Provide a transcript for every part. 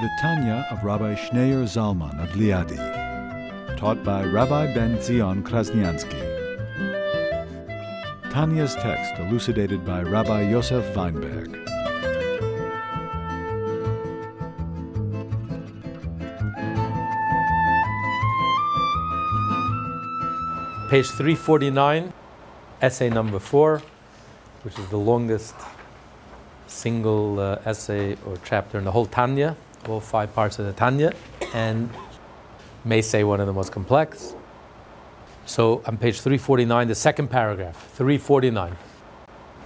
The Tanya of Rabbi Schneur Zalman of Liadi, taught by Rabbi Ben Zion Krasniansky. Tanya's text elucidated by Rabbi Yosef Weinberg. Page 349, essay number four, which is the longest single uh, essay or chapter in the whole Tanya, all five parts of the Tanya, and may say one of the most complex. So on page 349, the second paragraph, 349.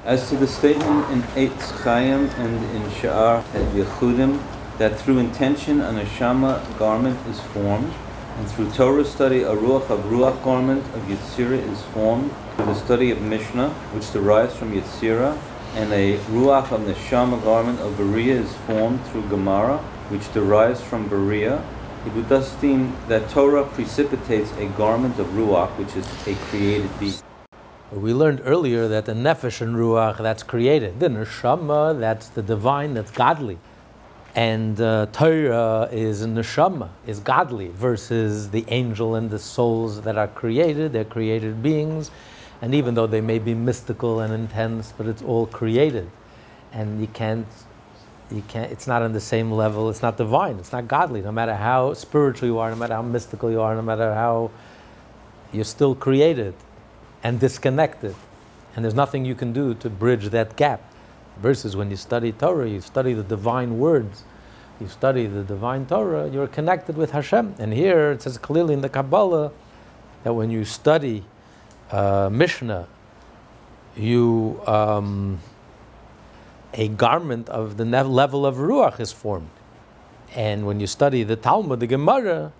As to the statement in Eitz Chaim and in Sha'ar at Yechudim that through intention a neshama garment is formed, and through Torah study a ruach of ruach garment of Yetzirah is formed, through the study of Mishnah, which derives from Yetzirah, and a ruach of neshama garment of Beria is formed through Gemara, which derives from Beria. It would thus seem that Torah precipitates a garment of ruach, which is a created being. We learned earlier that the nefesh and ruach, that's created. The neshama, that's the divine, that's godly. And uh, Torah is neshama, is godly, versus the angel and the souls that are created, they're created beings. And even though they may be mystical and intense, but it's all created. And you can't, you can't, it's not on the same level, it's not divine, it's not godly. No matter how spiritual you are, no matter how mystical you are, no matter how you're still created and disconnected. And there's nothing you can do to bridge that gap. Versus when you study Torah, you study the divine words, you study the divine Torah, you're connected with Hashem. And here it says clearly in the Kabbalah that when you study uh, Mishnah, you um, a garment of the level of Ruach is formed. And when you study the Talmud, the Gemara,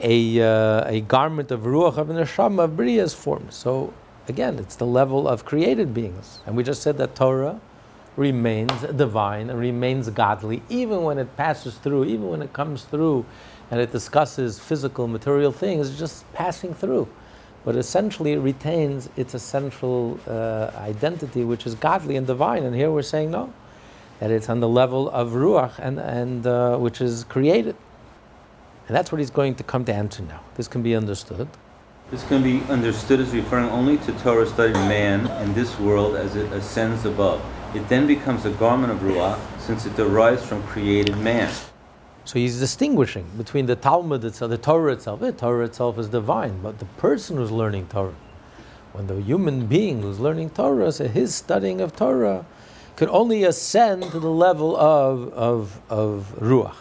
a, uh, a garment of Ruach of Neshama of Bria is formed. So again, it's the level of created beings. And we just said that Torah remains divine remains godly, even when it passes through, even when it comes through and it discusses physical, material things, it's just passing through. But essentially, it retains its essential uh, identity, which is godly and divine. And here we're saying no, that it's on the level of Ruach, and, and uh, which is created. And that's what he's going to come to answer now. This can be understood. This can be understood as referring only to Torah study man in this world as it ascends above. It then becomes a garment of Ruach since it derives from created man. So he's distinguishing between the Talmud itself, the Torah itself. The Torah itself is divine, but the person who's learning Torah, when the human being who's learning Torah, so his studying of Torah could only ascend to the level of, of, of Ruach.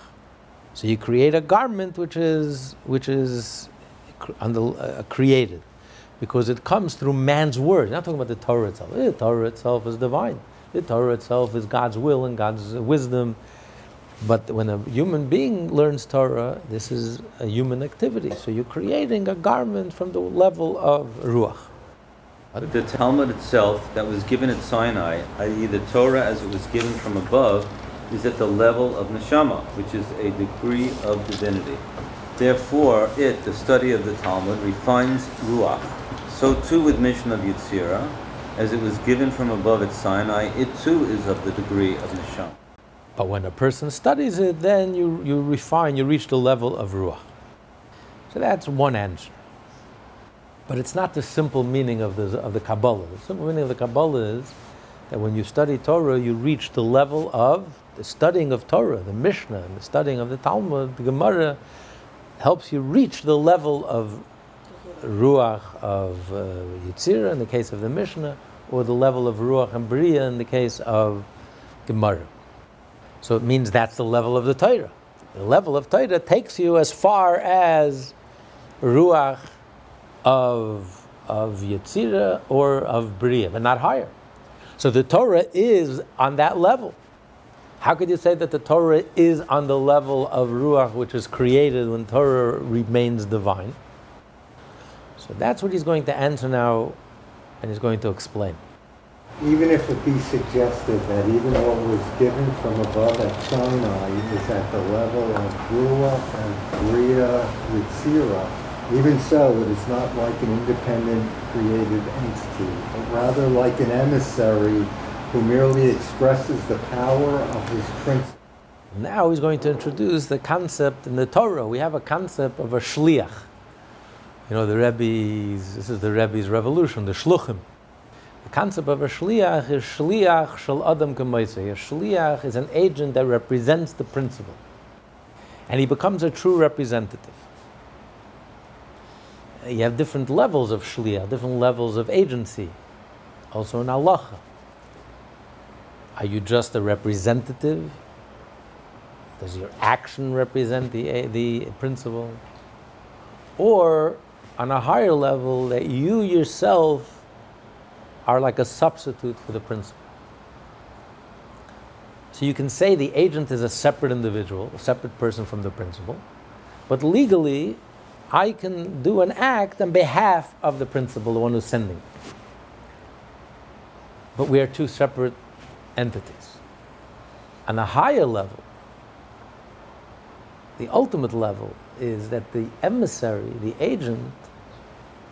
So you create a garment which is, which is uh, created because it comes through man's word. You're not talking about the Torah itself. The Torah itself is divine. The Torah itself is God's will and God's wisdom. But when a human being learns Torah, this is a human activity. So you're creating a garment from the level of Ruach. The Talmud itself that was given at Sinai, i.e., the Torah as it was given from above, is at the level of neshama, which is a degree of divinity. Therefore, it, the study of the Talmud, refines ruach. So too with Mishnah of as it was given from above at Sinai, it too is of the degree of neshama. But when a person studies it, then you, you refine, you reach the level of ruach. So that's one answer. But it's not the simple meaning of the, of the Kabbalah. The simple meaning of the Kabbalah is that when you study Torah, you reach the level of the studying of Torah, the Mishnah, and the studying of the Talmud, the Gemara, helps you reach the level of Ruach of uh, in the case of the Mishnah, or the level of Ruach and Bria in the case of Gemara. So it means that's the level of the Torah. The level of Torah takes you as far as Ruach of, of Yetzirah or of Bria, but not higher. So the Torah is on that level. How could you say that the Torah is on the level of Ruach, which is created when Torah remains divine? So that's what he's going to answer now, and he's going to explain. Even if it be suggested that even what was given from above at Sinai is at the level of Ruach and Bria Yitzira, even so, it is not like an independent created entity, but rather like an emissary who merely expresses the power of his principle. Now he's going to introduce the concept in the Torah. We have a concept of a shliach. You know, the Rebbe's, this is the Rebbe's revolution, the shluchim. The concept of a shliach is shliach shel adam k'moisei. A shliach is an agent that represents the principle. And he becomes a true representative. You have different levels of shliach, different levels of agency. Also in halacha. Are you just a representative? Does your action represent the, eh, the principle? Or on a higher level, that you yourself are like a substitute for the principle. So you can say the agent is a separate individual, a separate person from the principle, but legally, I can do an act on behalf of the principle, the one who's sending. But we are two separate entities. On a higher level, the ultimate level is that the emissary, the agent,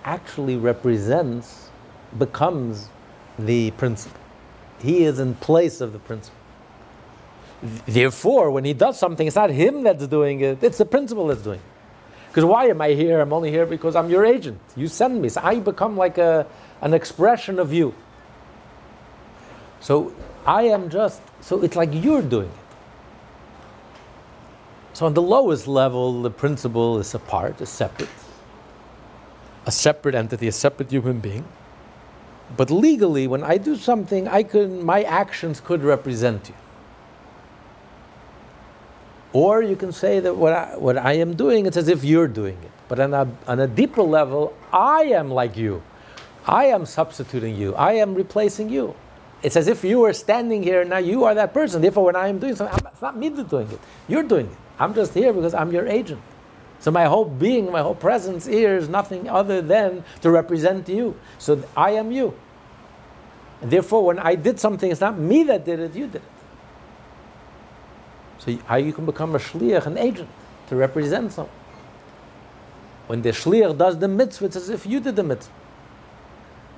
actually represents, becomes the principle. He is in place of the principle. Therefore, when he does something, it's not him that's doing it, it's the principle that's doing it. Because why am I here? I'm only here because I'm your agent. You send me. So I become like a, an expression of you. So I am just, so it's like you're doing it. So on the lowest level, the principle is apart, is separate, a separate entity, a separate human being. But legally, when I do something, I can, my actions could represent you. Or you can say that what I, what I am doing, it's as if you're doing it. But on a, on a deeper level, I am like you. I am substituting you. I am replacing you. It's as if you were standing here, and now you are that person. Therefore, when I am doing something, it's not me doing it. You're doing it. I'm just here because I'm your agent. So my whole being, my whole presence here is nothing other than to represent you. So I am you. And therefore, when I did something, it's not me that did it, you did it. So how you can become a shliach, an agent, to represent someone. When the shliach does the mitzvah, it's as if you did the mitzvah.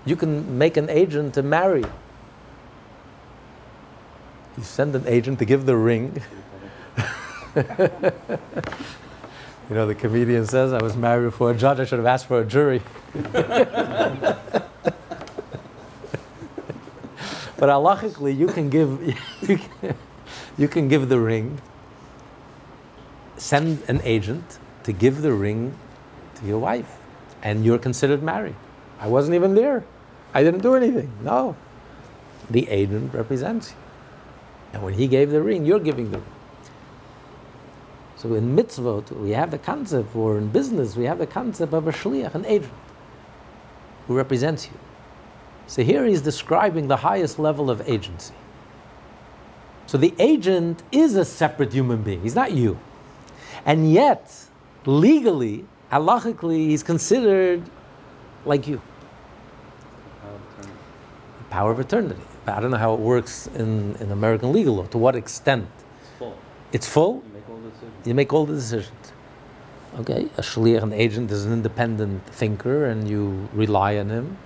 You can make an agent to marry. You send an agent to give the ring. you know, the comedian says, I was married for a judge, I should have asked for a jury. but halachically, you can give you can, you can give the ring, send an agent to give the ring to your wife, and you're considered married. I wasn't even there. I didn't do anything. No. The agent represents you. And when he gave the ring, you're giving the ring. So in mitzvot, we have the concept, or in business, we have the concept of a shliach, an agent, who represents you. So here he's describing the highest level of agency. So the agent is a separate human being. He's not you. And yet, legally, halachically, he's considered like you. Power of attorney. I don't know how it works in, in American legal law. To what extent? It's full. It's full. You make all the decisions. You make all the decisions. Okay, a shliach, an agent, is an independent thinker, and you rely on him.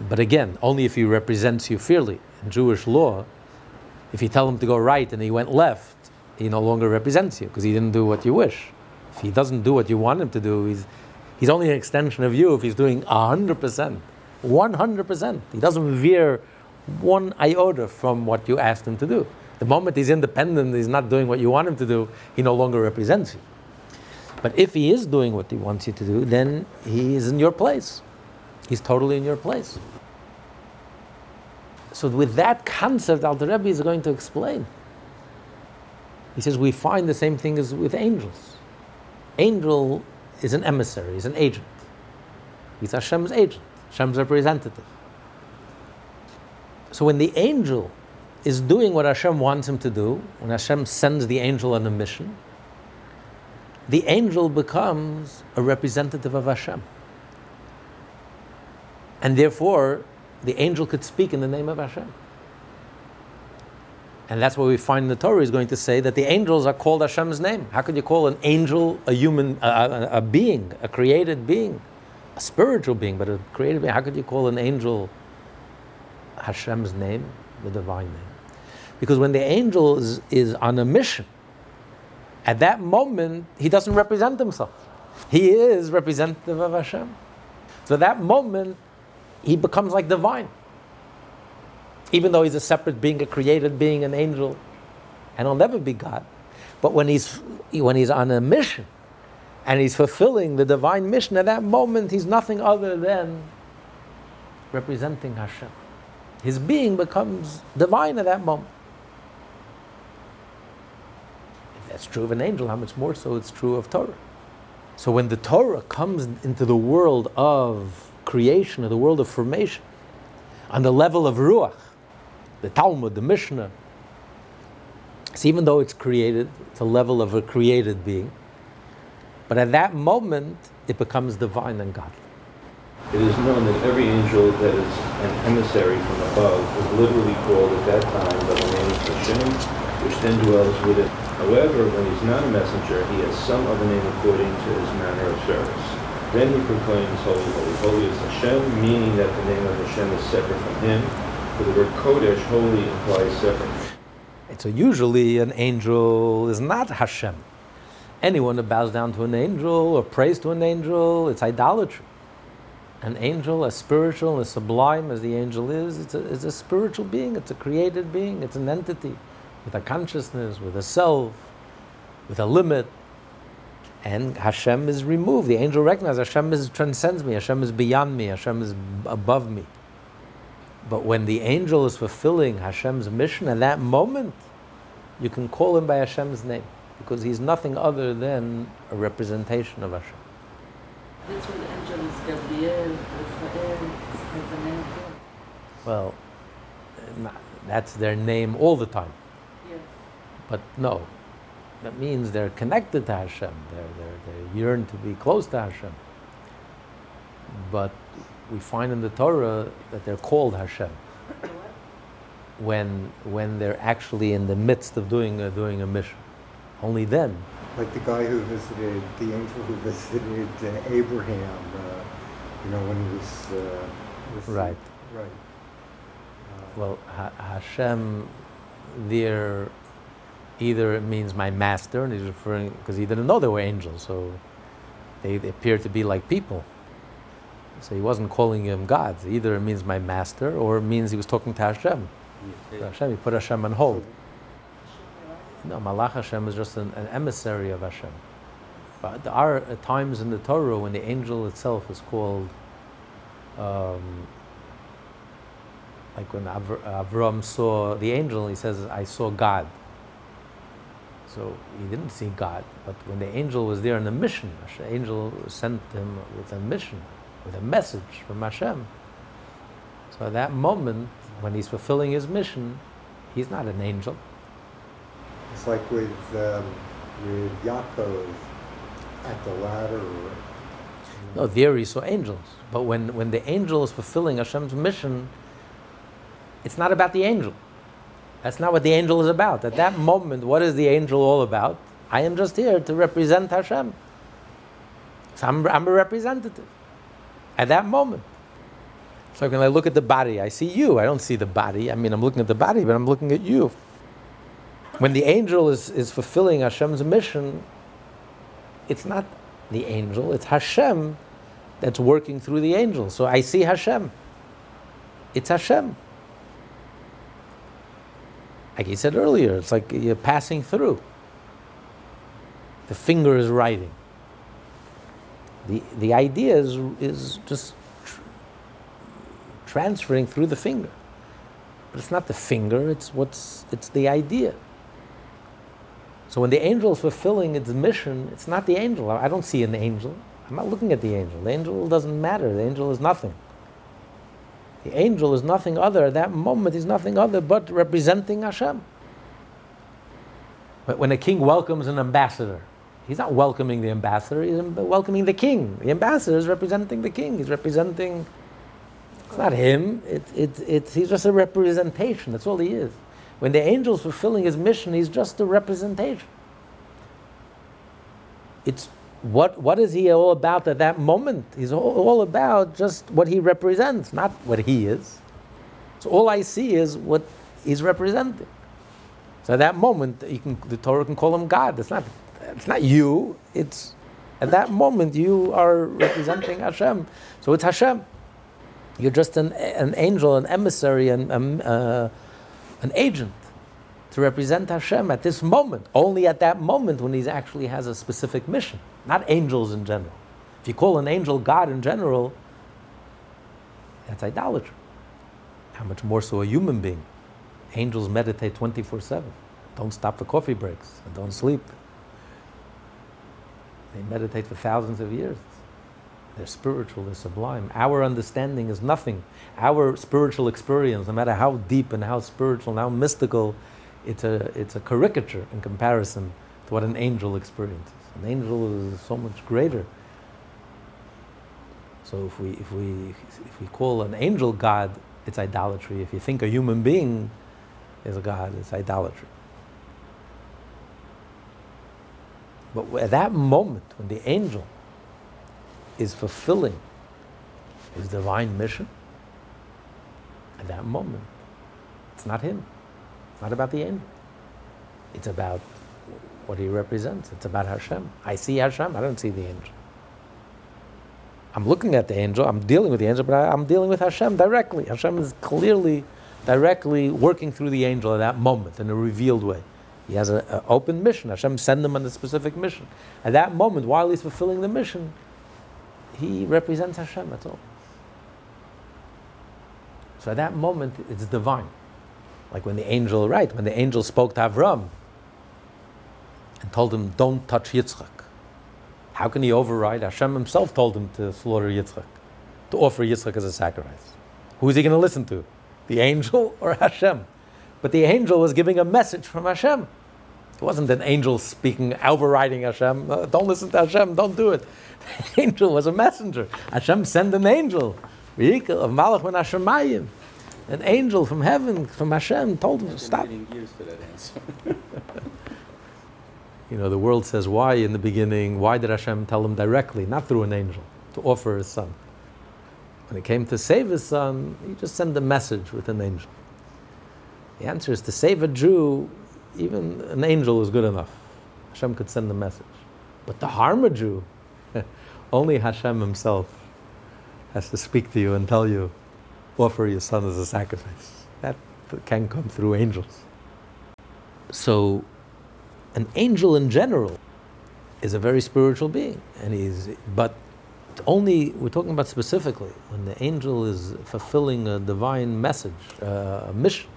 But again, only if he represents you fairly. In Jewish law, if you tell him to go right and he went left, he no longer represents you because he didn't do what you wish. If he doesn't do what you want him to do, he's, he's only an extension of you if he's doing 100%. 100%. He doesn't veer one iota from what you asked him to do. The moment he's independent, he's not doing what you want him to do, he no longer represents you. But if he is doing what he wants you to do, then he is in your place. He's totally in your place. So with that concept, Alter Rebbe is going to explain. He says we find the same thing as with angels. Angel is an emissary, is an agent. He's Hashem's agent, Hashem's representative. So when the angel is doing what Hashem wants him to do, when Hashem sends the angel on a mission, the angel becomes a representative of Hashem. And therefore, the angel could speak in the name of Hashem. And that's what we find in the Torah is going to say that the angels are called Hashem's name. How could you call an angel a human, a, a, a being, a created being, a spiritual being, but a created being? How could you call an angel Hashem's name, the divine name? Because when the angel is, is on a mission, at that moment, he doesn't represent himself. He is representative of Hashem. So at that moment, he becomes like divine even though he's a separate being, a created being, an angel, and he'll never be God. But when he's, when he's on a mission and he's fulfilling the divine mission, at that moment he's nothing other than representing Hashem. His being becomes divine at that moment. If that's true of an angel, how much more so it's true of Torah. So when the Torah comes into the world of creation, or the world of formation, on the level of Ruach, the Talmud, the Mishnah. So even though it's created, it's a level of a created being. But at that moment, it becomes divine and godly. It is known that every angel that is an emissary from above is literally called at that time by the name of Hashem, which then dwells with it. However, when he's not a messenger, he has some other name according to his manner of service. Then he proclaims, Holy, Holy, Holy is Hashem, meaning that the name of Hashem is separate from him, for the word Kodesh, holy, implies separate. So usually an angel is not Hashem. Anyone that bows down to an angel or prays to an angel, it's idolatry. An angel, as spiritual, as sublime as the angel is, it's a, it's a spiritual being, it's a created being, it's an entity with a consciousness, with a self, with a limit. And Hashem is removed. The angel recognizes Hashem is, transcends me, Hashem is beyond me, Hashem is above me. But when the angel is fulfilling Hashem's mission, at that moment, you can call him by Hashem's name because he's nothing other than a representation of Hashem. That's the angel is Gabriel, Raphael, Well, that's their name all the time. Yes. But no, that means they're connected to Hashem. They're, they're, they yearn to be close to Hashem. But we find in the Torah that they're called Hashem. When, when they're actually in the midst of doing a, doing a mission. Only then. Like the guy who visited, the angel who visited uh, Abraham, uh, you know, when he was. Uh, right. Right. Uh, well, ha- Hashem there either it means my master, and he's referring, because he didn't know they were angels, so they, they appear to be like people. So he wasn't calling him God. Either it means my master or it means he was talking to Hashem. Hashem, he put Hashem on hold. No, Malach Hashem is just an, an emissary of Hashem. But there are times in the Torah when the angel itself is called, um, like when Avr- Avram saw the angel, he says, I saw God. So he didn't see God, but when the angel was there on a mission, the angel sent him with a mission with a message from Hashem. So at that moment, when he's fulfilling his mission, he's not an angel. It's like with, um, with Yaakov at the ladder. No, there he saw angels. But when, when the angel is fulfilling Hashem's mission, it's not about the angel. That's not what the angel is about. At that moment, what is the angel all about? I am just here to represent Hashem. So I'm, I'm a representative at that moment. So when I look at the body, I see you. I don't see the body. I mean, I'm looking at the body, but I'm looking at you. When the angel is, is fulfilling Hashem's mission, it's not the angel, it's Hashem that's working through the angel. So I see Hashem. It's Hashem. Like he said earlier, it's like you're passing through. The finger is writing. The, the idea is, is just tr- transferring through the finger. But it's not the finger, it's, what's, it's the idea. So when the angel is fulfilling its mission, it's not the angel. I don't see an angel. I'm not looking at the angel. The angel doesn't matter. The angel is nothing. The angel is nothing other, that moment, is nothing other but representing Hashem. When a king welcomes an ambassador, he's not welcoming the ambassador, he's welcoming the king. The ambassador is representing the king, he's representing. It's not him, it, it, it, he's just a representation, that's all he is. When the angel's fulfilling his mission, he's just a representation. It's what, what is he all about at that moment? He's all, all about just what he represents, not what he is. So all I see is what he's representing. So at that moment, can, the Torah can call him God. It's not, it's not you. It's at that moment you are representing Hashem. So it's Hashem. You're just an, an angel, an emissary, an, um, uh, an agent to represent Hashem at this moment. Only at that moment when he actually has a specific mission, not angels in general. If you call an angel God in general, that's idolatry. How much more so a human being? Angels meditate 24 7. Don't stop for coffee breaks and don't sleep. They meditate for thousands of years. They're spiritual, they're sublime. Our understanding is nothing. Our spiritual experience, no matter how deep and how spiritual and how mystical, it's a, it's a caricature in comparison to what an angel experiences. An angel is so much greater. So if we, if we, if we call an angel God, it's idolatry. If you think a human being is a God, it's idolatry. But at that moment, when the angel is fulfilling his divine mission, at that moment, it's not him. Not about the angel. It's about what he represents. It's about Hashem. I see Hashem, I don't see the angel. I'm looking at the angel, I'm dealing with the angel, but I, am dealing with Hashem directly. Hashem is clearly, directly working through the angel at that moment in a revealed way. He has an open mission. Hashem sent him on a specific mission. At that moment, while he's fulfilling the mission, he represents Hashem, that's all. So at that moment, it's divine. Like when the angel, right, when the angel spoke to Avram and told him, don't touch Yitzchak. How can he override? Hashem himself told him to slaughter Yitzchak, to offer Yitzchak as a sacrifice. Who is he going to listen to? The angel or Hashem? But the angel was giving a message from Hashem. It wasn't an angel speaking, overriding Hashem. Uh, don't listen to Hashem, don't do it. The angel was a messenger. Hashem sent an angel, Vayikra of Malach ben Hashemayim. An angel from heaven, from Hashem, told him, stop. You know, the world says, why in the beginning, why did Hashem tell him directly, not through an angel, to offer his son? When it came to save his son, he just sent a message with an angel. The answer is to save a Jew, even an angel is good enough. Hashem could send a message. But to harm a Jew, only Hashem himself has to speak to you and tell you, offer your son as a sacrifice. That can come through angels. So an angel in general is a very spiritual being, and he's but only we're talking about specifically when the angel is fulfilling a divine message, uh, a mission.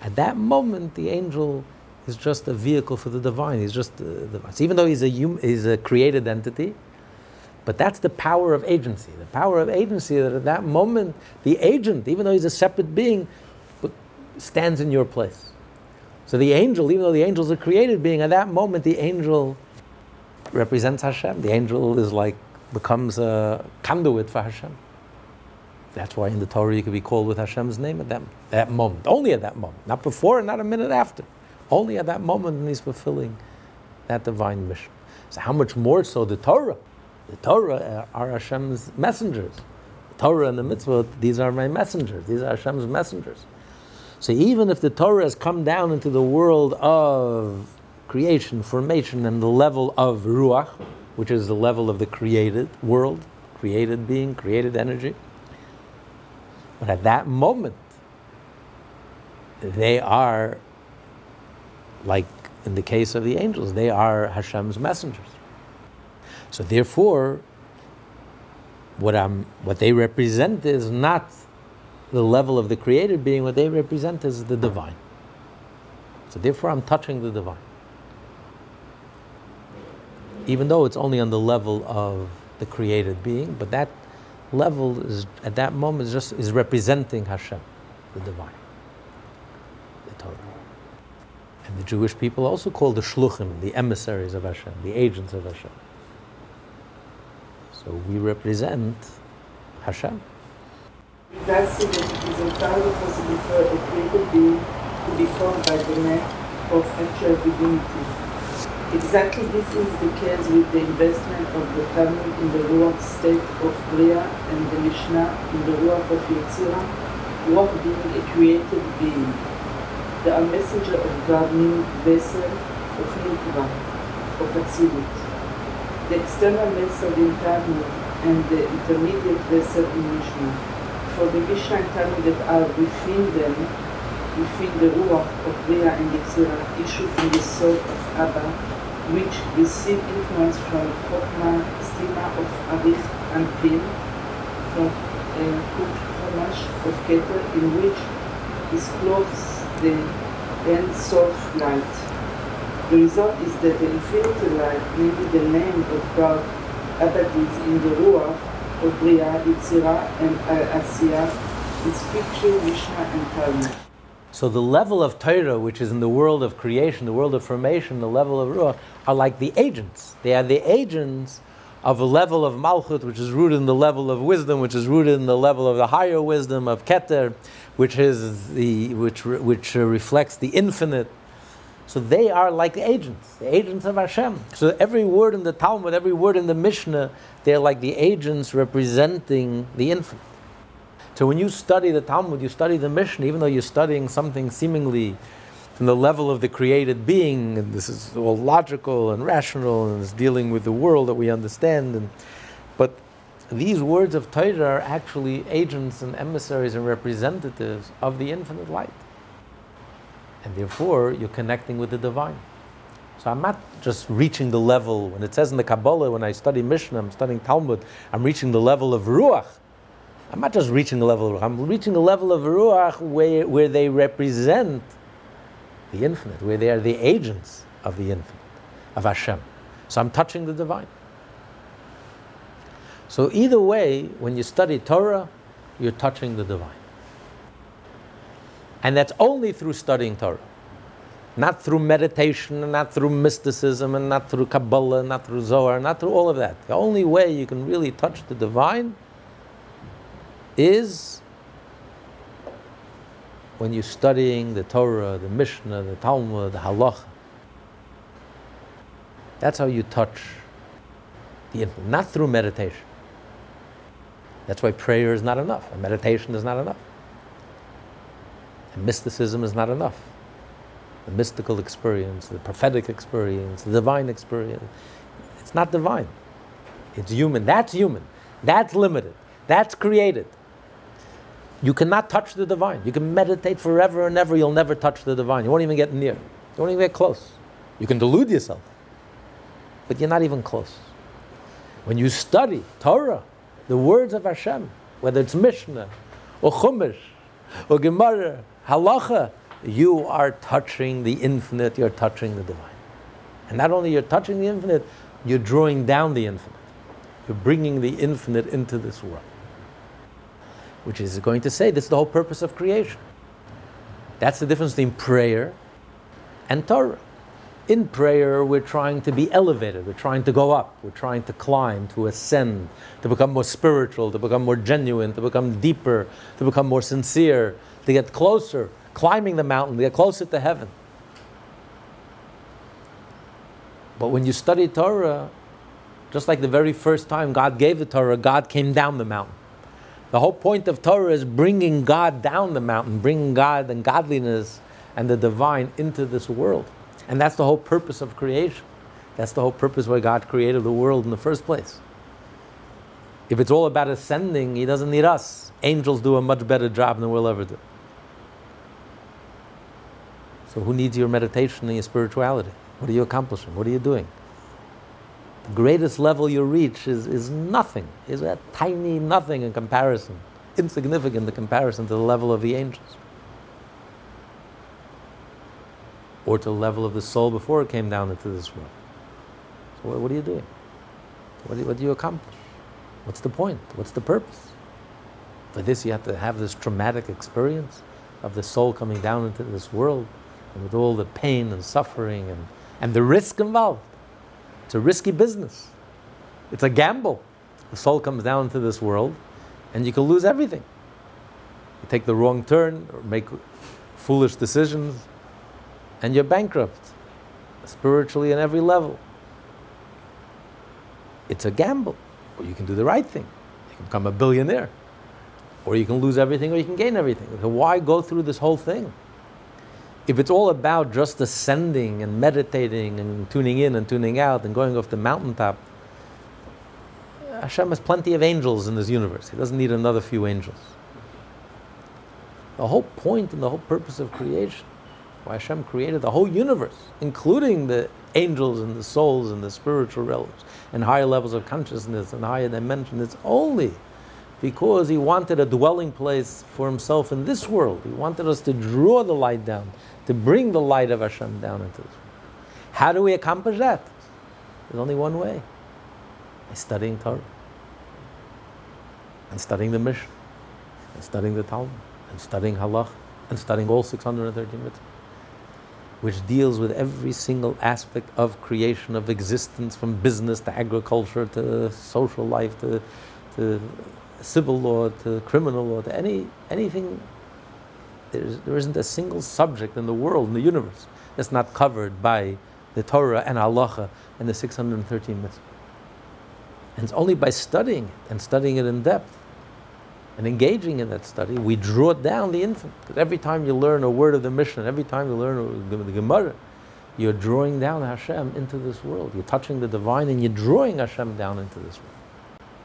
At that moment, the angel is just a vehicle for the divine. He's just the divine. Even though he's a hum, he's a created entity, but that's the power of agency. The power of agency that at that moment, the agent, even though he's a separate being, stands in your place. So the angel, even though the angel is a created being, at that moment the angel represents Hashem. The angel is like becomes a conduit for Hashem. That's why in the Torah you could be called with Hashem's name at that, that moment, only at that moment, not before and not a minute after, only at that moment when he's fulfilling that divine mission. So how much more so the Torah? The Torah are Hashem's messengers. The Torah and the mitzvot, these are my messengers. These are Hashem's messengers. So even if the Torah has come down into the world of creation, formation, and the level of ruach, which is the level of the created world, created being, created energy, but at that moment, they are, like in the case of the angels, they are Hashem's messengers. So therefore, what I'm, what they represent is not the level of the created being, what they represent is the divine. So therefore, I'm touching the divine. Even though it's only on the level of the created being, but that level is at that moment just is representing Hashem, the divine, the Torah. And the Jewish people also call the shluchim, the emissaries of Hashem, the agents of Hashem. So we represent Hashem. God said that it is entirely possible for a created being to be formed by the man of actual divinity. Exactly this is the case with the investment of the Talmud in the Ruach state of Bria and the Mishnah in the Ruach of Yetzirah, Ruach being a created being. The messenger of God meaning vessel of Nikva, of Atzilut. The external vessel in Talmud and the intermediate vessel in Mishnah for the Mishnah and Talmud that are within them, within the Ruach of Bria and Yetzirah, issue from the soul of Abba, which receive influence from Chokmah, Stima of Arich and Pin, from uh, Kut Chumash of Keter, in which is clothes the Ein Sof light. The result is that the infinity light, namely the name of God, Abba is in the Ruach, of Bria, Yitzira, and Asiya, its picture, Mishnah, and Talmud. So the level of Torah, which is in the world of creation, the world of formation, the level of Ruach, are like the agents. They are the agents of a level of Malchut, which is rooted in the level of wisdom, which is rooted in the level of the higher wisdom of Keter, which is the which which reflects the infinite. So they are like the agents, the agents of Hashem. So every word in the Talmud, every word in the Mishnah, they're like the agents representing the infinite. So when you study the Talmud, you study the Mishnah, even though you're studying something seemingly from the level of the created being, and this is all logical and rational, and is dealing with the world that we understand. And, but these words of Torah are actually agents and emissaries and representatives of the infinite light. And therefore, you're connecting with the divine. So I'm not just reaching the level, when it says in the Kabbalah, when I study Mishnah, I'm studying Talmud, I'm reaching the level of Ruach. I'm not just reaching the level of Ruach, I'm reaching the level of Ruach where, where they represent the infinite, where they are the agents of the infinite, of Hashem. So I'm touching the divine. So either way, when you study Torah, you're touching the divine. And that's only through studying Torah. Not through meditation, and not through mysticism, and not through Kabbalah, not through Zohar, not through all of that. The only way you can really touch the divine is when you're studying the Torah, the Mishnah, the Talmud, the Halacha. That's how you touch the infinite, not through meditation. That's why prayer is not enough, and meditation is not enough. Mysticism is not enough. The mystical experience, the prophetic experience, the divine experience, it's not divine. It's human. That's human. That's limited. That's created. You cannot touch the divine. You can meditate forever and ever, you'll never touch the divine. You won't even get near. You won't even get close. You can delude yourself, but you're not even close. When you study Torah, the words of Hashem, whether it's Mishnah or Chumash or Gemara, Halacha, you are touching the infinite, you're touching the divine. And not only you're touching the infinite, you're drawing down the infinite. You're bringing the infinite into this world which is going to say this is the whole purpose of creation. That's the difference between prayer and Torah. In prayer, we're trying to be elevated, we're trying to go up, we're trying to climb, to ascend, to become more spiritual, to become more genuine, to become deeper, to become more sincere, to get closer, climbing the mountain, to get closer to heaven. But when you study Torah, just like the very first time God gave the Torah, God came down the mountain. The whole point of Torah is bringing God down the mountain, bringing God and godliness and the divine into this world. And that's the whole purpose of creation. That's the whole purpose why God created the world in the first place. If it's all about ascending, He doesn't need us. Angels do a much better job than we'll ever do. So, who needs your meditation and your spirituality? What are you accomplishing? What are you doing? the greatest level you reach is, is nothing, is a tiny nothing in comparison, insignificant in comparison to the level of the angels. Or to the level of the soul before it came down into this world. So what, what are you doing? What do you, what do you accomplish? What's the point? What's the purpose? For this, you have to have this traumatic experience of the soul coming down into this world with all the pain and suffering and, and the risk involved. It's a risky business, it's a gamble. The soul comes down into this world and you can lose everything. You take the wrong turn or make foolish decisions and you're bankrupt spiritually on every level. It's a gamble. Or you can do the right thing. You can become a billionaire. Or you can lose everything or you can gain everything. So why go through this whole thing? If it's all about just ascending and meditating and tuning in and tuning out and going off the mountaintop, Hashem has plenty of angels in this universe. He doesn't need another few angels. The whole point and the whole purpose of creation, why Hashem created the whole universe, including the angels and the souls and the spiritual realms and higher levels of consciousness and higher dimensions, it's only because he wanted a dwelling place for himself in this world. He wanted us to draw the light down, to bring the light of Hashem down into this world. How do we accomplish that? There's only one way by studying Torah, and studying the Mishnah, and studying the Talmud, and studying Halach, and studying all 613 mitzvahs, which deals with every single aspect of creation, of existence, from business to agriculture to social life to, to civil law to criminal law to any, anything. There's, there isn't a single subject in the world, in the universe, that's not covered by the Torah and Halacha and the 613 mitzvahs. And it's only by studying it and studying it in depth and engaging in that study, we draw down the infinite. Because every time you learn a word of the Mishnah, every time you learn the Gemara, you're drawing down Hashem into this world. You're touching the divine and you're drawing Hashem down into this world.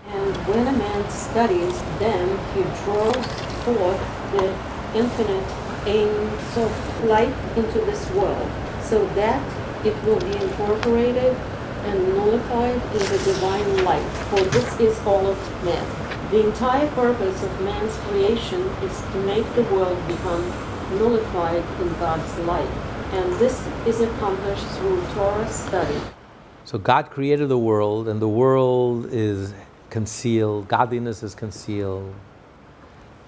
And when a man studies, then he draws forth the infinite aim of light into this world, so that it will be incorporated and nullified in the divine light, for this is all of man. The entire purpose of man's creation is to make the world become nullified in God's light, and this is accomplished through Torah study. So God created the world, and the world is concealed, godliness is concealed.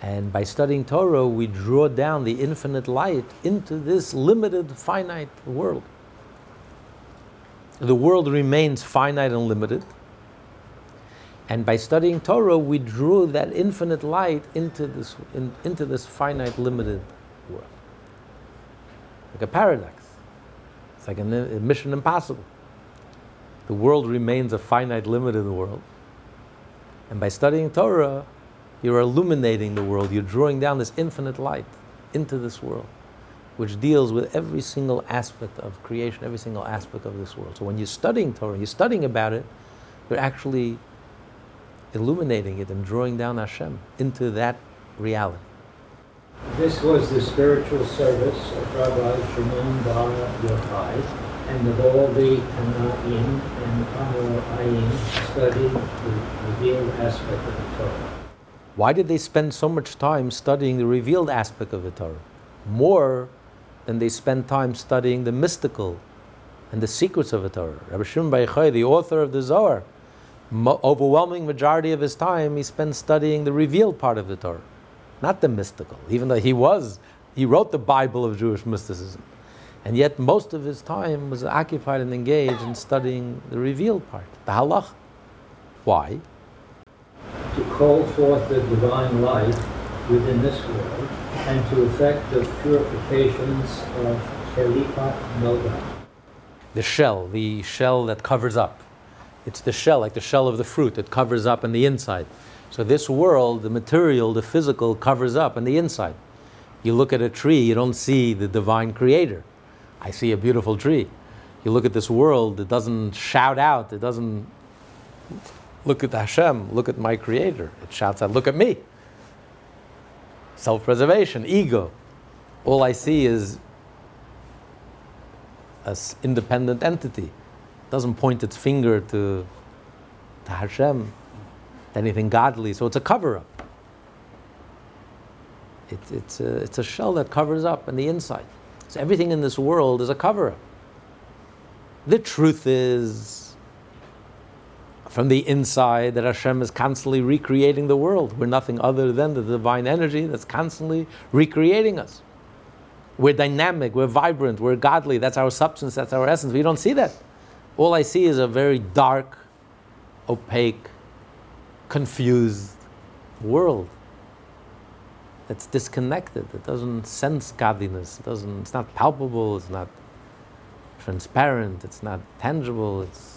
And by studying Torah, we draw down the infinite light into this limited, finite world the world remains finite and limited. And by studying Torah, we drew that infinite light into this, in, into this finite, limited world. Like a paradox. It's like a, a mission impossible. The world remains a finite, limited world. And by studying Torah, you're illuminating the world. You're drawing down this infinite light into this world which deals with every single aspect of creation, every single aspect of this world. So when you're studying Torah, you're studying about it, you're actually illuminating it and drawing down Hashem into that reality. This was the spiritual service of Rabbi Shimon Bar Yochai, and of all the Tanaim and Amoraim studied the revealed aspect of the Torah. Why did they spend so much time studying the revealed aspect of the Torah? More than they spend time studying the mystical and the secrets of the Torah. Rabbi Shimon Bar Yochai, the author of the Zohar, mo- overwhelming majority of his time he spent studying the revealed part of the Torah, not the mystical. Even though he was, he wrote the Bible of Jewish mysticism, and yet most of his time was occupied and engaged in studying the revealed part, the halach. Why? To call forth the divine light within this world and to effect the purifications of Kelipat Noga. The shell, the shell that covers up. It's the shell, like the shell of the fruit, that covers up on the inside. So this world, the material, the physical, covers up on the inside. You look at a tree, you don't see the divine creator. I see a beautiful tree. You look at this world, it doesn't shout out, it doesn't look at Hashem, look at my creator. It shouts out, look at me self preservation, ego. All I see is an independent entity. It doesn't point its finger to, to Hashem, to anything godly. So it's a cover up. It, it's, a, it's a shell that covers up on the inside. So everything in this world is a cover up. The truth is from the inside that Hashem is constantly recreating the world. We're nothing other than the divine energy that's constantly recreating us. We're dynamic, we're vibrant, we're godly. That's our substance, that's our essence. We don't see that. All I see is a very dark, opaque, confused world that's disconnected. It doesn't sense godliness. It doesn't. It's not palpable. It's not transparent. It's not tangible. Its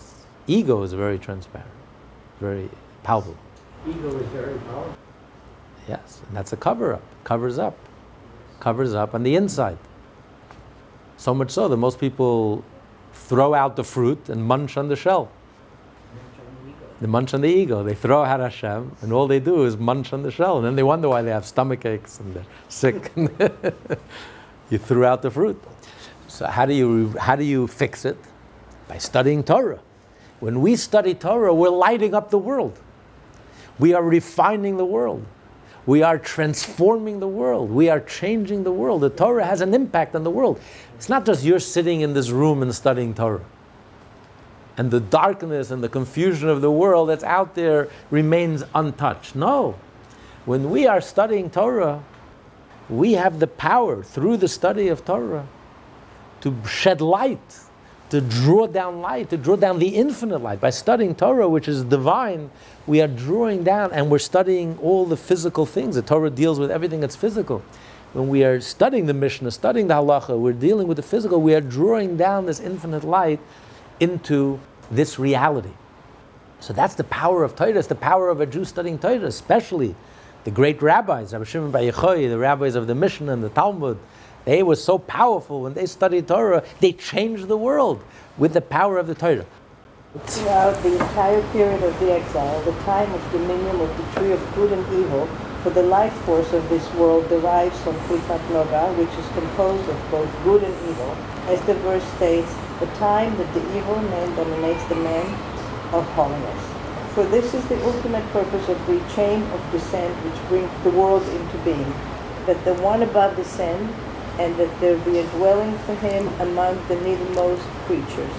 ego is very transparent, very palpable. Ego is very powerful. Yes, and that's a cover up. Covers up. Covers up on the inside. So much so that most people throw out the fruit and munch on the shell. They munch on the ego. They throw out Hashem, and all they do is munch on the shell, and then they wonder why they have stomach aches and they're sick. you threw out the fruit. So how do you how do you fix it? By studying Torah. When we study Torah, we're lighting up the world. We are refining the world. We are transforming the world. We are changing the world. The Torah has an impact on the world. It's not just you're sitting in this room and studying Torah. And the darkness and the confusion of the world that's out there remains untouched. No. When we are studying Torah, we have the power through the study of Torah to shed light, to draw down light, to draw down the infinite light. By studying Torah, which is divine, we are drawing down and we're studying all the physical things. The Torah deals with everything that's physical. When we are studying the Mishnah, studying the Halacha, we're dealing with the physical, we are drawing down this infinite light into this reality. So that's the power of Torah, it's the power of a Jew studying Torah, especially the great rabbis, Rabbi Shimon Bar the rabbis of the Mishnah and the Talmud, they were so powerful when they studied Torah, they changed the world with the power of the Torah. Throughout the entire period of the exile, the time of dominion of the tree of good and evil, for the life force of this world derives from Klipat Noga, which is composed of both good and evil. As the verse states, the time that the evil man dominates the man of holiness. For this is the ultimate purpose of the chain of descent which brings the world into being, that the one above descend and that there be a dwelling for him among the nethermost creatures,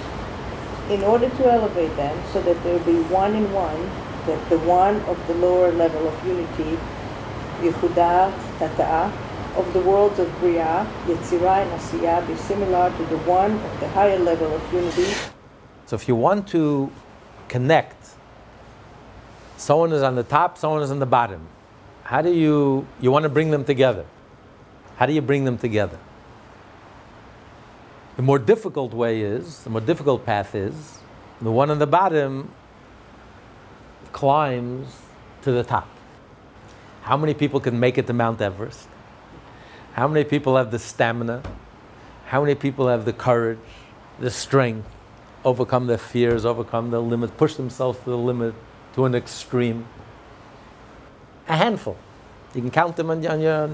in order to elevate them so that there be one in one, that the one of the lower level of unity, Yichuda, Tata'ah, of the worlds of Bria, Yetzirah and Asiyah be similar to the one of the higher level of unity. So if you want to connect, someone is on the top, someone is on the bottom. How do you, you want to bring them together? How do you bring them together? The more difficult way is, the more difficult path is, the one on the bottom climbs to the top. How many people can make it to Mount Everest? How many people have the stamina? How many people have the courage, the strength, overcome their fears, overcome their limits, push themselves to the limit, to an extreme? A handful. You can count them on on your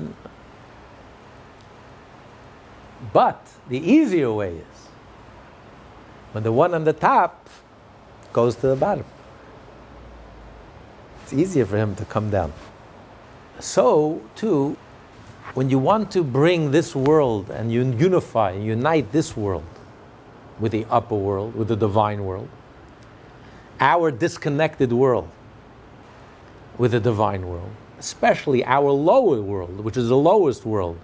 but the easier way is when the one on the top goes to the bottom. It's easier for him to come down. So, too, when you want to bring this world and you unify and unite this world with the upper world, with the divine world, our disconnected world with the divine world, especially our lower world, which is the lowest world,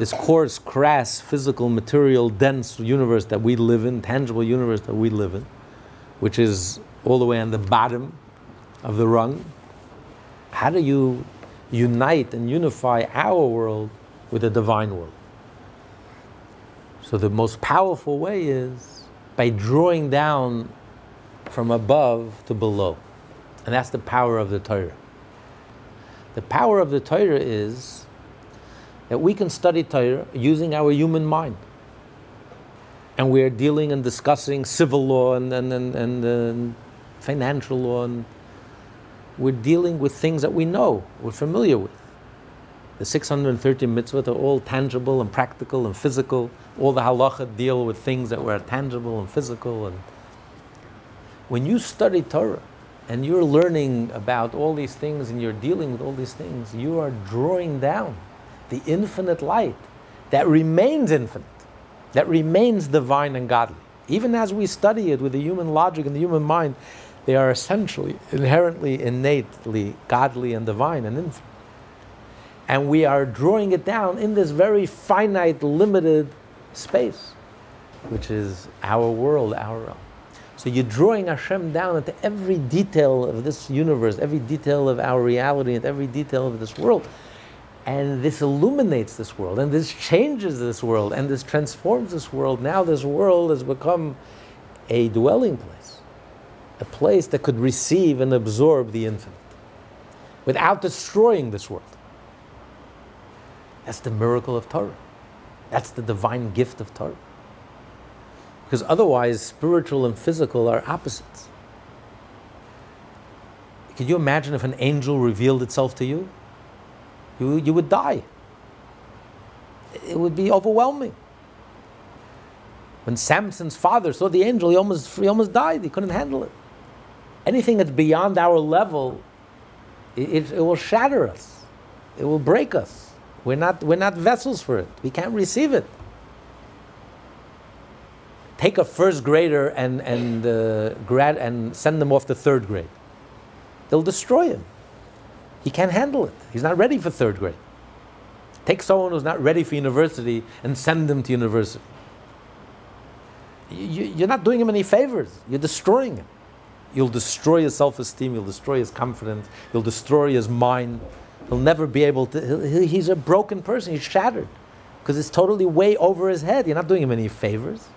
this coarse, crass, physical, material, dense universe that we live in, tangible universe that we live in, which is all the way on the bottom of the rung. How do you unite and unify our world with the divine world? So, the most powerful way is by drawing down from above to below. And that's the power of the Torah. The power of the Torah is that we can study Torah using our human mind. And we are dealing and discussing civil law and, and, and, and uh, financial law, and we're dealing with things that we know, we're familiar with. The 630 mitzvot are all tangible and practical and physical. All the halacha deal with things that were tangible and physical. And when you study Torah and you're learning about all these things and you're dealing with all these things, you are drawing down the infinite light that remains infinite, that remains divine and godly Even as we study it with the human logic and the human mind, they are essentially, inherently, innately godly and divine and infinite. And we are drawing it down in this very finite, limited space, which is our world, our realm. So you're drawing Hashem down into every detail of this universe, every detail of our reality, and every detail of this world. And this illuminates this world, and this changes this world, and this transforms this world. Now, this world has become a dwelling place, a place that could receive and absorb the infinite without destroying this world. That's the miracle of Torah. That's the divine gift of Torah. Because otherwise, spiritual and physical are opposites. Can you imagine if an angel revealed itself to you? You, you would die. It would be overwhelming. When Samson's father saw the angel, he almost, he almost died. He couldn't handle it. Anything that's beyond our level, it, it, will shatter us, it will break us. We're not, we're not vessels for it, we can't receive it take a first grader and, and, uh, grad, and send them off to third grade. They'll destroy him. He can't handle it. He's not ready for third grade. Take someone who's not ready for university and send them to university. You, you're not doing him any favors. You're destroying him. You'll destroy his self esteem, you'll destroy his confidence, you'll destroy his mind. He'll never be able to. He's a broken person, he's shattered because it's totally way over his head. You're not doing him any favors.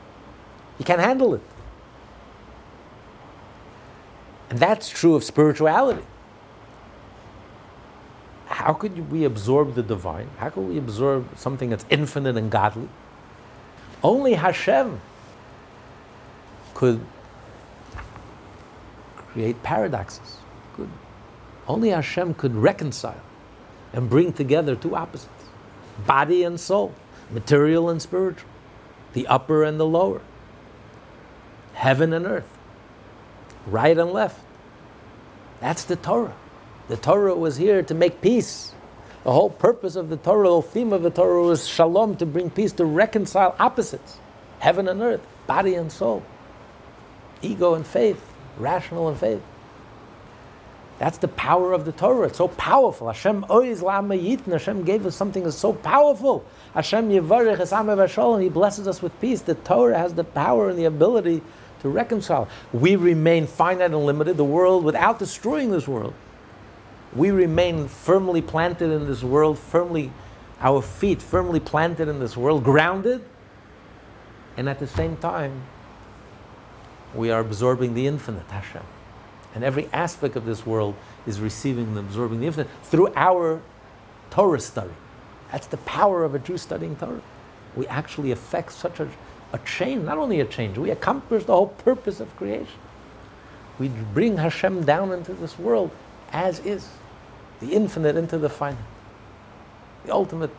He can't handle it. And that's true of spirituality. How could we absorb the divine? How could we absorb something that's infinite and godly? Only Hashem could create paradoxes. Could, only Hashem could reconcile and bring together two opposites body and soul, material and spiritual, the upper and the lower heaven and earth, right and left. That's the Torah. The Torah was here to make peace. The whole purpose of the Torah, the whole theme of the Torah was shalom, to bring peace, to reconcile opposites, heaven and earth, body and soul, ego and faith, rational and faith. That's the power of the Torah. It's so powerful. Hashem la'amayitn. Hashem gave us something that's so powerful. Hashem yivarech es He blesses us with peace. The Torah has the power and the ability to reconcile. We remain finite and limited, the world, without destroying this world. We remain firmly planted in this world, firmly, our feet firmly planted in this world, grounded, and at the same time, we are absorbing the infinite, Hashem. And every aspect of this world is receiving and absorbing the infinite through our Torah study. That's the power of a Jew studying Torah. We actually affect such a a change, not only a change, we accomplish the whole purpose of creation. We bring Hashem down into this world as is, the infinite into the finite, the ultimate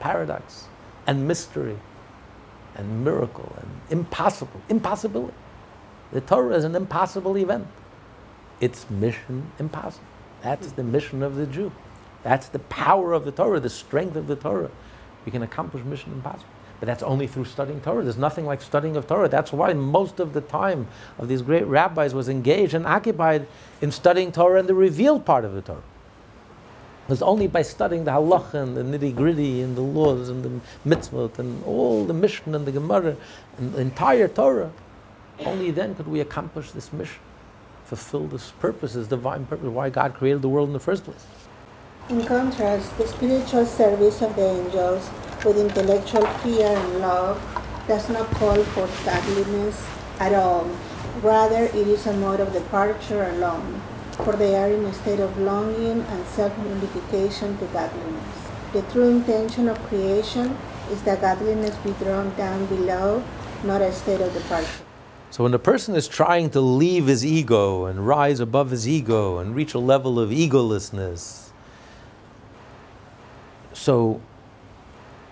paradox and mystery and miracle and impossible, impossibility. The Torah is an impossible event. It's mission impossible. That's the mission of the Jew. That's the power of the Torah, the strength of the Torah. We can accomplish mission impossible. But that's only through studying Torah. There's nothing like studying of Torah. That's why most of the time of these great rabbis was engaged and occupied in studying Torah and the revealed part of the Torah. Was only by studying the halacha and the nitty gritty and the laws and the mitzvot and all the Mishnah and the Gemara and the entire Torah, only then could we accomplish this mission, fulfill this purpose, this divine purpose, why God created the world in the first place. In contrast, the spiritual service of the angels with intellectual fear and love does not call for godliness at all. Rather, it is a mode of departure alone, for they are in a state of longing and self-nullification to godliness. The true intention of creation is that godliness be drawn down below, not a state of departure. So when a person is trying to leave his ego and rise above his ego and reach a level of egolessness, so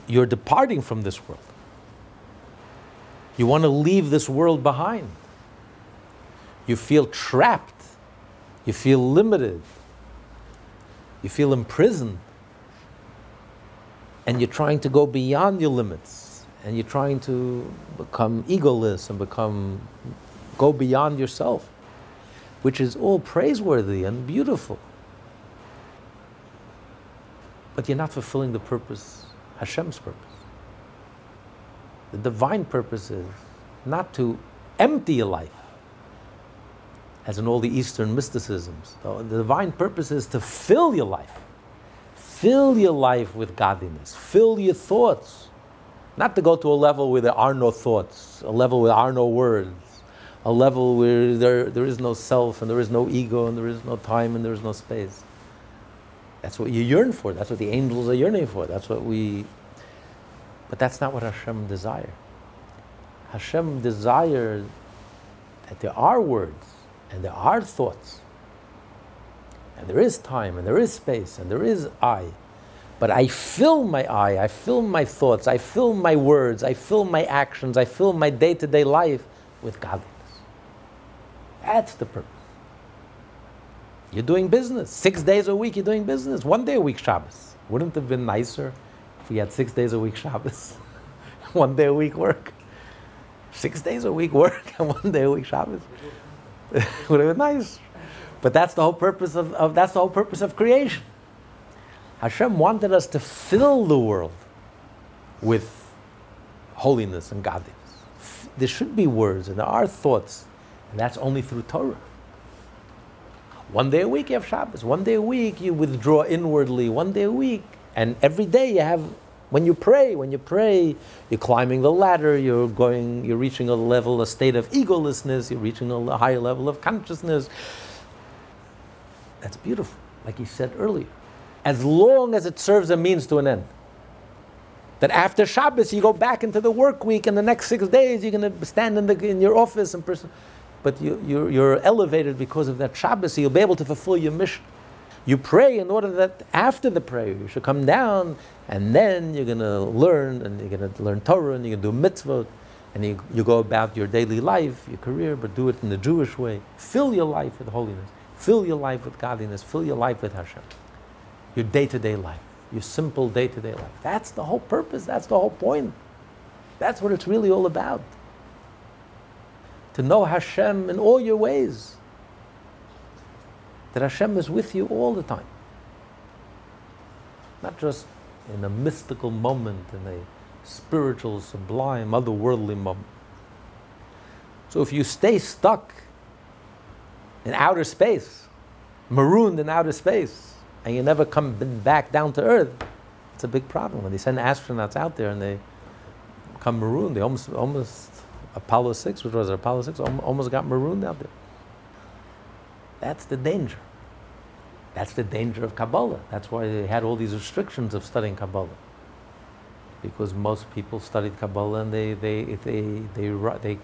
you're departing from this world. You want to leave this world behind. You feel trapped. You feel limited. You feel imprisoned. And you're trying to go beyond your limits and you're trying to become egoless and become go beyond yourself, which is all praiseworthy and beautiful. But you're not fulfilling the purpose, Hashem's purpose. The divine purpose is not to empty your life, as in all the Eastern mysticisms. So The divine purpose is to fill your life. Fill your life with godliness. Fill your thoughts. Not to go to a level where there are no thoughts, a level where there are no words, a level where there, there is no self and there is no ego and there is no time and there is no space. That's what you yearn for. That's what the angels are yearning for. That's what we. But that's not what Hashem desires. Hashem desires that there are words and there are thoughts and there is time and there is space and there is I. But I fill my I, I fill my thoughts, I fill my words, I fill my actions, I fill my day to day life with godliness. That's the purpose. You're doing business. Six days a week you're doing business. One day a week Shabbos. Wouldn't it have been nicer if we had six days a week Shabbos? one day a week work. Six days a week work and one day a week Shabbos. Would have been nice. But that's the whole purpose of, of, that's the whole purpose of creation. Hashem wanted us to fill the world with holiness and godliness. There should be words and there are thoughts, and that's only through Torah. One day a week you have Shabbos. One day a week you withdraw inwardly. One day a week, and every day you have. When you pray, when you pray, you're climbing the ladder. You're going. You're reaching a level, a state of egolessness. You're reaching a higher level of consciousness. That's beautiful, like he said earlier. As long as it serves a means to an end. That after Shabbos you go back into the work week, and the next six days you're going to stand in, the, in your office and person, but you, you're, you're elevated because of that Shabbos, so you'll be able to fulfill your mission. You pray in order that after the prayer you should come down, and then you're going to learn, and you're going to learn Torah, and you're going to do mitzvot, and you, you go about your daily life, your career, but do it in the Jewish way. Fill your life with holiness. Fill your life with godliness. Fill your life with Hashem. Your day to day life. Your simple day to day life. That's the whole purpose. That's the whole point. That's what it's really all about. To know Hashem in all your ways. That Hashem is with you all the time. Not just in a mystical moment, in a spiritual, sublime, otherworldly moment. So if you stay stuck in outer space, marooned in outer space, and you never come back down to Earth, it's a big problem. When they send astronauts out there and they come marooned, they almost, almost Apollo 6, which was Apollo 6, almost got marooned out there. That's the danger. That's the danger of Kabbalah. That's why they had all these restrictions of studying Kabbalah. Because most people studied Kabbalah and they, they, they, they, they, they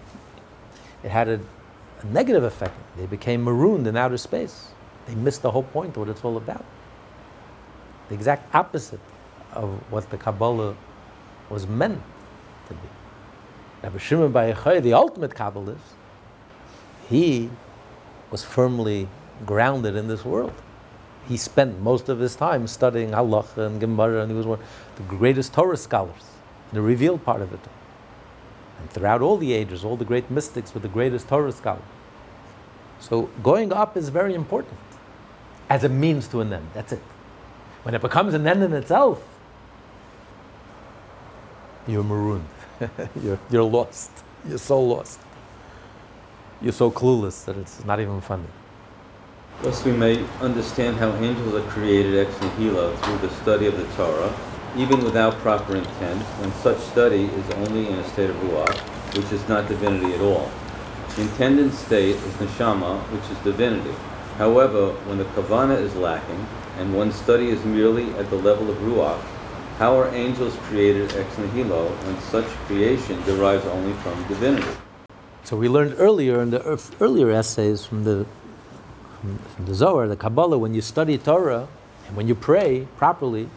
it had a a negative effect. They became marooned in outer space. They missed the whole point of what it's all about. The exact opposite of what the Kabbalah was meant to be. Rabbi Shimon Bar the ultimate Kabbalist, he was firmly grounded in this world. He spent most of his time studying Halacha and Gemara, and he was one of the greatest Torah scholars the revealed part of it. And throughout all the ages, all the great mystics were the greatest Torah scholars. So going up is very important as a means to an end. That's it. When it becomes an end in itself, you're marooned. you're, you're lost. You're so lost. You're so clueless that it's not even funny. Thus, we may understand how angels are created ex nihilo through the study of the Torah even without proper intent, when such study is only in a state of ruach, which is not divinity at all. The intended state is neshama, which is divinity. However, when the kavana is lacking, and one's study is merely at the level of ruach, how are angels created ex nihilo when such creation derives only from divinity? So we learned earlier in the earlier essays from the from the Zohar, the Kabbalah, when you study Torah and when you pray properly,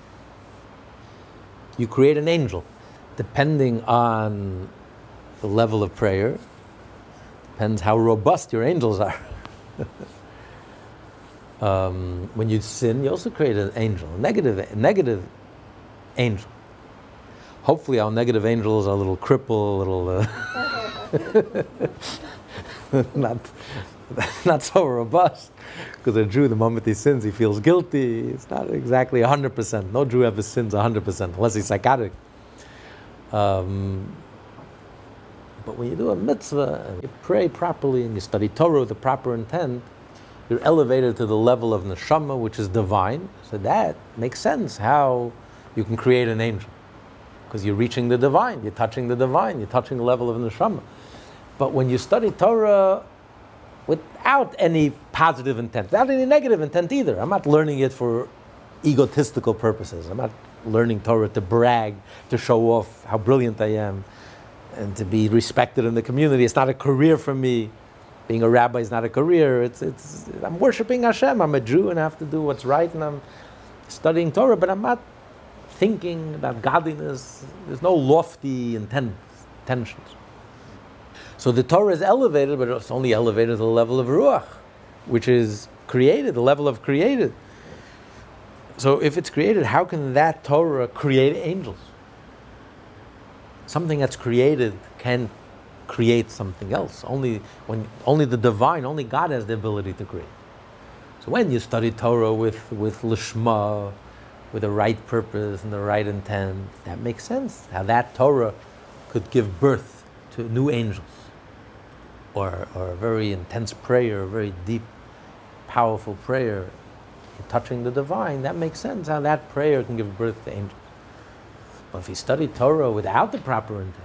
you create an angel. Depending on the level of prayer, depends how robust your angels are. um, when you sin, you also create an angel, a negative, a negative angel. hopefully our negative angels are a little crippled, a little uh, not not so robust. Because a Jew, the moment he sins, he feels guilty. It's not exactly 100%. No Jew ever sins 100%, unless he's psychotic. Um, but when you do a mitzvah and you pray properly and you study Torah with the proper intent, you're elevated to the level of neshama, which is divine. So that makes sense how you can create an angel. Because you're reaching the divine, you're touching the divine, you're touching the level of neshama. But when you study Torah without any positive intent, not any negative intent either, I'm not learning it for egotistical purposes. I'm not learning Torah to brag, to show off how brilliant I am, and to be respected in the community. It's not a career for me. Being a rabbi is not a career. It's, it's, I'm worshiping Hashem. I'm a Jew and I have to do what's right, and I'm studying Torah, but I'm not thinking about godliness. There's no lofty intent, intentions. So the Torah is elevated, but it's only elevated to the level of Ruach, which is created, the level of created. So if it's created, how can that Torah create angels? Something that's created can create something else. Only when only the divine, only God has the ability to create. So when you study Torah with with lishma, with the right purpose and the right intent, that makes sense. How that Torah could give birth to new angels, or or a very intense prayer, a very deep, powerful prayer touching the divine, that makes sense how that prayer can give birth to angels. But if you study Torah without the proper intent,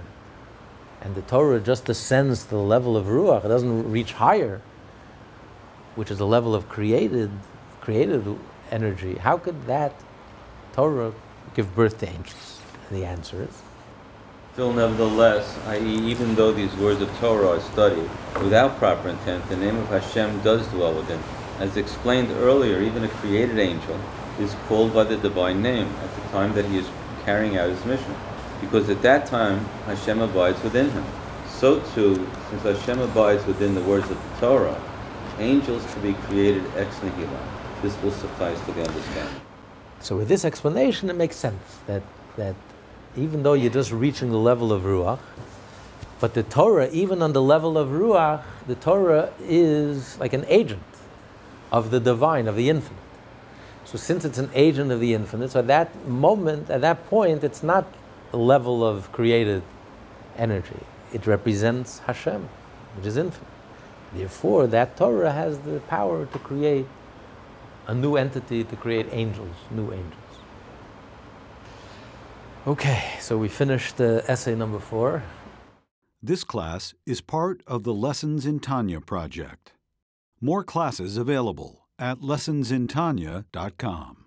and the Torah just descends to the level of Ruach, it doesn't reach higher, which is the level of created, created energy, how could that Torah give birth to angels? And the answer is Still, nevertheless, i.e., even though these words of Torah are studied without proper intent, the name of Hashem does dwell within. As explained earlier, even a created angel is called by the divine name at the time that he is carrying out his mission, because at that time Hashem abides within him. So too, since Hashem abides within the words of the Torah, angels can be created ex nihilo. This will suffice for the understanding. So with this explanation, it makes sense that that even though you're just reaching the level of ruach, but the Torah, even on the level of ruach, the Torah is like an agent of the divine, of the infinite. So since it's an agent of the infinite, so at that moment, at that point, it's not a level of created energy. It represents Hashem, which is infinite. Therefore, that Torah has the power to create a new entity, to create angels, new angels. Okay, so we finished uh, essay number four. This class is part of the Lessons in Tanya project. More classes available at lessonsintanya.com.